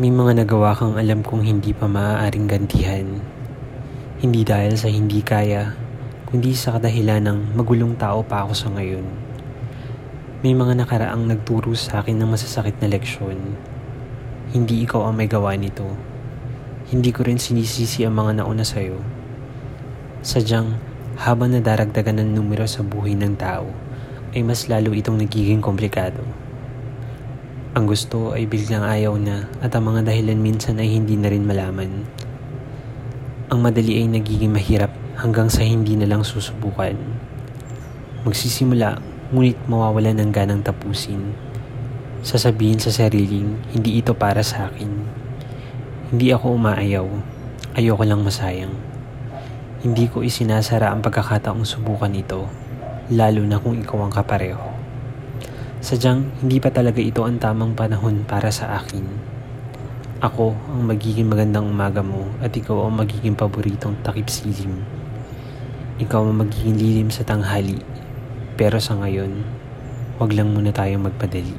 May mga nagawa kang alam kong hindi pa maaaring gantihan. Hindi dahil sa hindi kaya, kundi sa kadahilan ng magulong tao pa ako sa ngayon. May mga nakaraang nagturo sa akin ng masasakit na leksyon. Hindi ikaw ang may gawa nito. Hindi ko rin sinisisi ang mga nauna sa'yo. Sadyang, habang nadaragdagan ng numero sa buhay ng tao, ay mas lalo itong nagiging komplikado. Ang gusto ay biglang ayaw na at ang mga dahilan minsan ay hindi na rin malaman. Ang madali ay nagiging mahirap hanggang sa hindi na lang susubukan. Magsisimula ngunit mawawala ng ganang tapusin. Sasabihin sa sariling, hindi ito para sa akin. Hindi ako umaayaw. Ayoko lang masayang. Hindi ko isinasara ang pagkakataong subukan ito, lalo na kung ikaw ang kapareho. Sadyang hindi pa talaga ito ang tamang panahon para sa akin. Ako ang magiging magandang umaga mo at ikaw ang magiging paboritong takip silim. Ikaw ang magiging lilim sa tanghali. Pero sa ngayon, wag lang muna tayong magpadali.